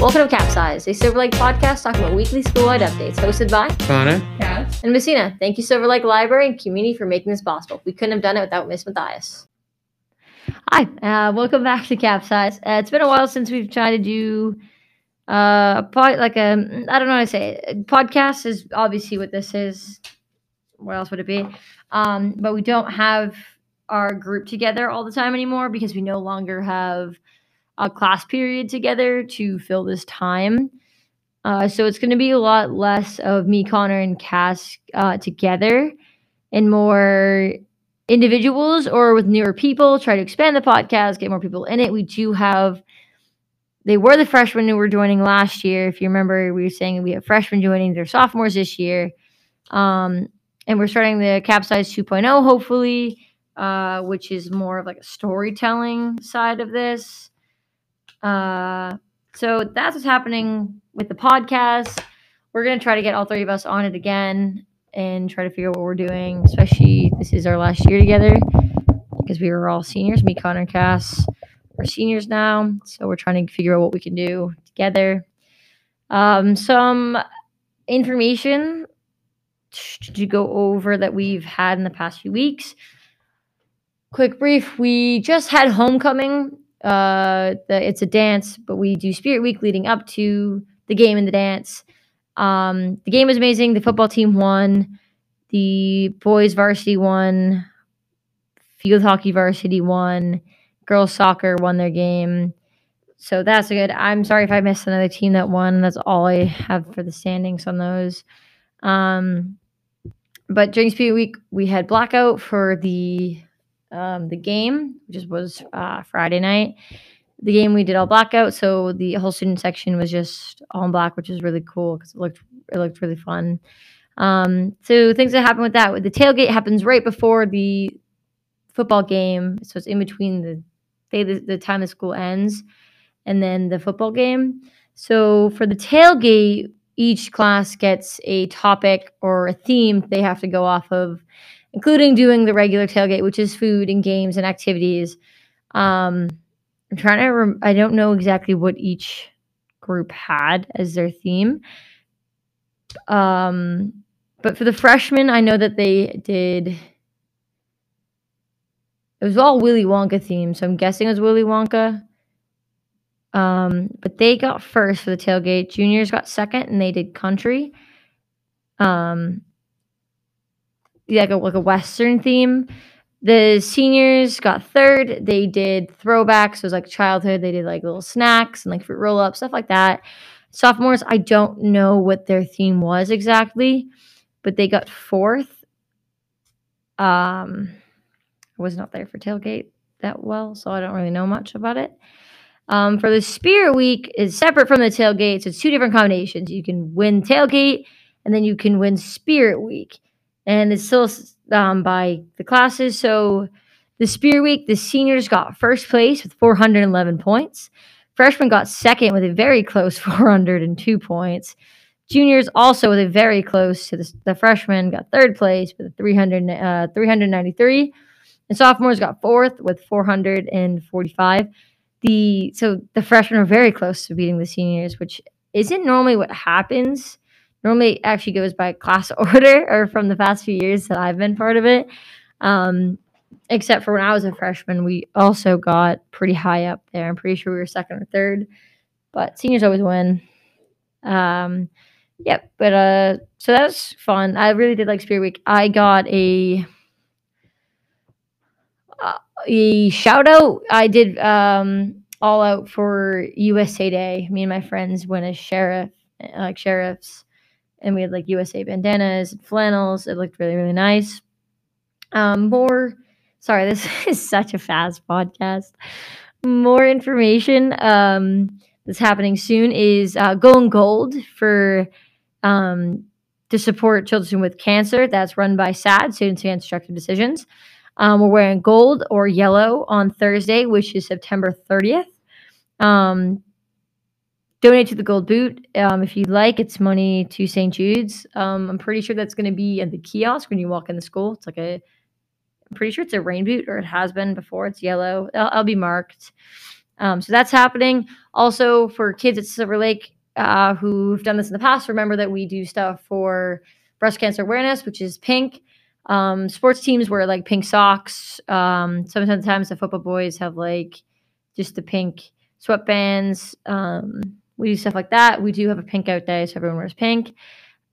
Welcome to Capsize, a Silver Lake podcast talking about weekly school-wide updates, hosted by Connor. Cass. and Messina. Thank you, Silver Lake Library and community, for making this possible. We couldn't have done it without Miss Matthias. Hi, uh, welcome back to Capsize. Uh, it's been a while since we've tried to do uh, a pod, like a I don't know how to say it. Podcast is obviously what this is. What else would it be? Um, but we don't have our group together all the time anymore because we no longer have a class period together to fill this time. Uh, so it's going to be a lot less of me, Connor, and Cass uh, together and more individuals or with newer people. Try to expand the podcast, get more people in it. We do have, they were the freshmen who were joining last year. If you remember, we were saying we have freshmen joining, they're sophomores this year. Um, and we're starting the Capsize 2.0, hopefully, uh, which is more of like a storytelling side of this. Uh, so that's what's happening with the podcast. We're gonna try to get all three of us on it again and try to figure out what we're doing. Especially this is our last year together because we were all seniors. Me, Connor, Cass are seniors now, so we're trying to figure out what we can do together. Um, some information to go over that we've had in the past few weeks. Quick brief: We just had homecoming uh the, it's a dance but we do spirit week leading up to the game and the dance. Um the game was amazing. The football team won. The boys varsity won. Field hockey varsity won. Girls soccer won their game. So that's good. I'm sorry if i missed another team that won. That's all i have for the standings on those. Um but during spirit week we had blackout for the um, the game, which was uh, Friday night. The game we did all blackout, so the whole student section was just all in black, which was really cool because it looked it looked really fun. Um, so things that happen with that, the tailgate happens right before the football game, so it's in between the day the, the time the school ends and then the football game. So for the tailgate, each class gets a topic or a theme they have to go off of including doing the regular tailgate, which is food and games and activities. Um, I'm trying to, rem- I don't know exactly what each group had as their theme. Um, but for the freshmen, I know that they did. It was all Willy Wonka themed, so I'm guessing it was Willy Wonka. Um, but they got first for the tailgate. Juniors got second, and they did country. Um, like a like a western theme. The seniors got third. They did throwbacks. So it was like childhood. They did like little snacks and like fruit roll up stuff like that. Sophomores, I don't know what their theme was exactly, but they got fourth. Um, I was not there for tailgate that well, so I don't really know much about it. Um, for the Spirit Week is separate from the tailgate, so it's two different combinations. You can win tailgate, and then you can win Spirit Week and it's still um, by the classes. So the Spirit Week, the seniors got first place with 411 points. Freshmen got second with a very close 402 points. Juniors also with a very close to the, the freshmen got third place with 300, uh, 393. And sophomores got fourth with 445. The so the freshmen are very close to beating the seniors, which isn't normally what happens normally actually goes by class order or from the past few years that I've been part of it. Um, except for when I was a freshman, we also got pretty high up there. I'm pretty sure we were second or third, but seniors always win. Um, yep. But uh, so that was fun. I really did like Spirit Week. I got a uh, a shout out. I did um all out for USA Day. Me and my friends went as sheriff, like sheriffs and we had like USA bandanas and flannels. It looked really, really nice. Um, more, sorry, this is such a fast podcast. More information um, that's happening soon is uh, going gold for um, to support children with cancer. That's run by SAD, Students Against Destructive Decisions. Um, we're wearing gold or yellow on Thursday, which is September 30th. Um, donate to the Gold Boot um, if you'd like. It's money to St. Jude's. Um, I'm pretty sure that's going to be at the kiosk when you walk in the school. It's like a, I'm pretty sure it's a rain boot or it has been before. It's yellow. I'll, I'll be marked. Um, so that's happening. Also, for kids at Silver Lake uh, who've done this in the past, remember that we do stuff for breast cancer awareness, which is pink. Um, sports teams wear like pink socks. Um, sometimes the football boys have like just the pink sweatbands. We do stuff like that. We do have a pink out day, so everyone wears pink.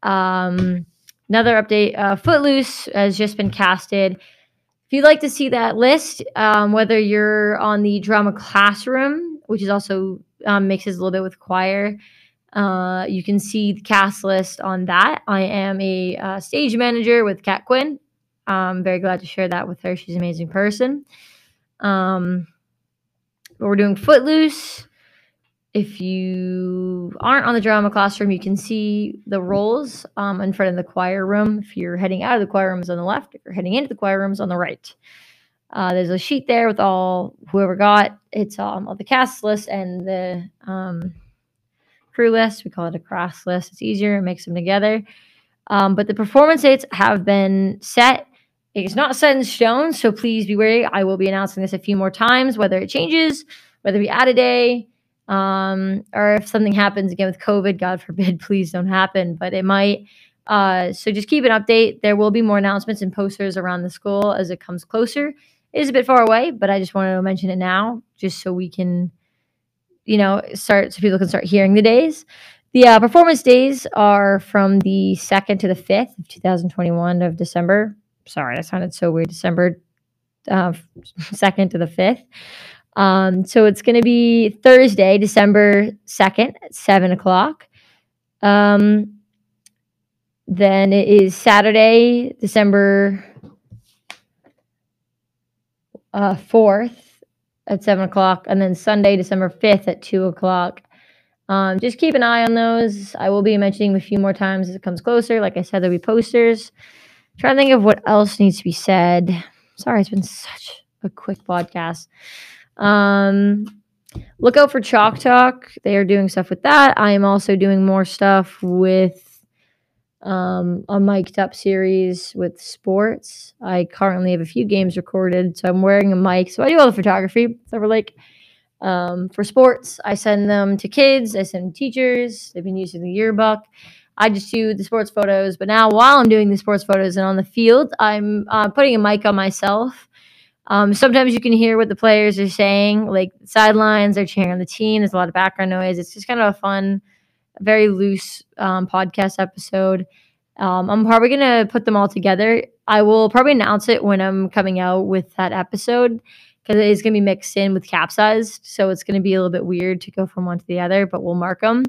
Um, another update: uh, Footloose has just been casted. If you'd like to see that list, um, whether you're on the drama classroom, which is also um, mixes a little bit with choir, uh, you can see the cast list on that. I am a uh, stage manager with Kat Quinn. I'm very glad to share that with her. She's an amazing person. Um, we're doing Footloose. If you aren't on the drama classroom, you can see the roles um, in front of the choir room. If you're heading out of the choir rooms on the left, if you're heading into the choir rooms on the right. Uh, there's a sheet there with all whoever got it's um, all the cast list and the um, crew list. We call it a cross list. It's easier, it makes them together. Um, but the performance dates have been set. It's not set in stone, so please be wary. I will be announcing this a few more times, whether it changes, whether we add a day, um, or if something happens again with COVID, God forbid, please don't happen, but it might. Uh, so just keep an update. There will be more announcements and posters around the school as it comes closer. It is a bit far away, but I just wanted to mention it now, just so we can you know, start so people can start hearing the days. The uh, performance days are from the 2nd to the 5th of 2021 of December. Sorry, that sounded so weird. December uh, 2nd to the 5th. Um, so it's going to be Thursday, December 2nd at 7 o'clock. Um, then it is Saturday, December uh, 4th at seven o'clock, and then Sunday, December 5th at two o'clock. Um, just keep an eye on those. I will be mentioning a few more times as it comes closer. Like I said, there'll be posters. I'm trying to think of what else needs to be said. Sorry, it's been such a quick podcast. Um, look out for Chalk Talk. They are doing stuff with that. I am also doing more stuff with um, a mic'd up series with sports. I currently have a few games recorded, so I'm wearing a mic. So I do all the photography. So we're like, um, for sports, I send them to kids, I send them teachers. They've been using the yearbook. I just do the sports photos. But now, while I'm doing the sports photos and on the field, I'm uh, putting a mic on myself. Um, sometimes you can hear what the players are saying, like sidelines, they're cheering on the team. There's a lot of background noise. It's just kind of a fun very loose um, podcast episode. Um, I'm probably gonna put them all together. I will probably announce it when I'm coming out with that episode because it is gonna be mixed in with capsized, so it's gonna be a little bit weird to go from one to the other. But we'll mark them.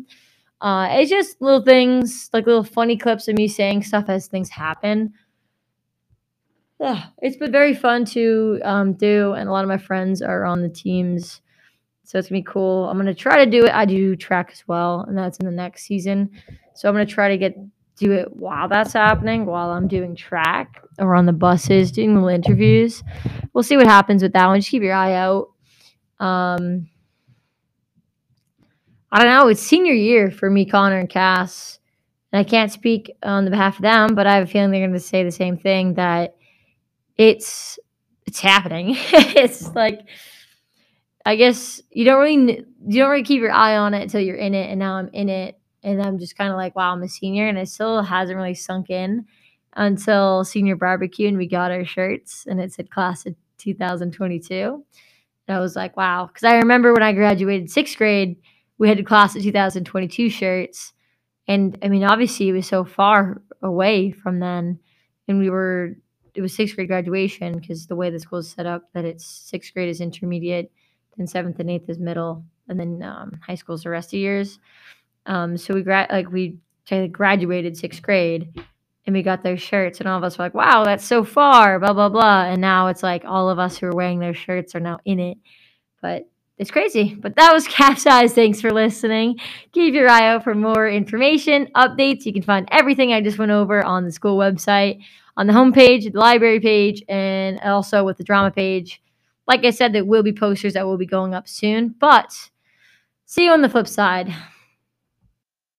Uh, it's just little things, like little funny clips of me saying stuff as things happen. Yeah, it's been very fun to um, do, and a lot of my friends are on the teams so it's gonna be cool. I'm gonna try to do it. I do track as well, and that's in the next season. So I'm gonna try to get do it while that's happening, while I'm doing track or on the buses, doing little interviews. We'll see what happens with that one. Just keep your eye out. Um, I don't know. It's senior year for me, Connor, and Cass. And I can't speak on the behalf of them, but I have a feeling they're going to say the same thing that it's it's happening. it's like I guess you don't really you don't really keep your eye on it until you're in it, and now I'm in it, and I'm just kind of like, wow, I'm a senior, and it still hasn't really sunk in until senior barbecue, and we got our shirts, and it said class of 2022. And I was like, wow, because I remember when I graduated sixth grade, we had a class of 2022 shirts, and I mean, obviously, it was so far away from then, and we were it was sixth grade graduation because the way the school is set up that it's sixth grade is intermediate and seventh and eighth is middle, and then um, high is the rest of years. Um, so we like we graduated sixth grade, and we got those shirts, and all of us were like, "Wow, that's so far!" Blah blah blah. And now it's like all of us who are wearing those shirts are now in it, but it's crazy. But that was Capsize. Thanks for listening. Keep your eye out for more information, updates. You can find everything I just went over on the school website, on the homepage, the library page, and also with the drama page. Like I said, there will be posters that will be going up soon, but see you on the flip side.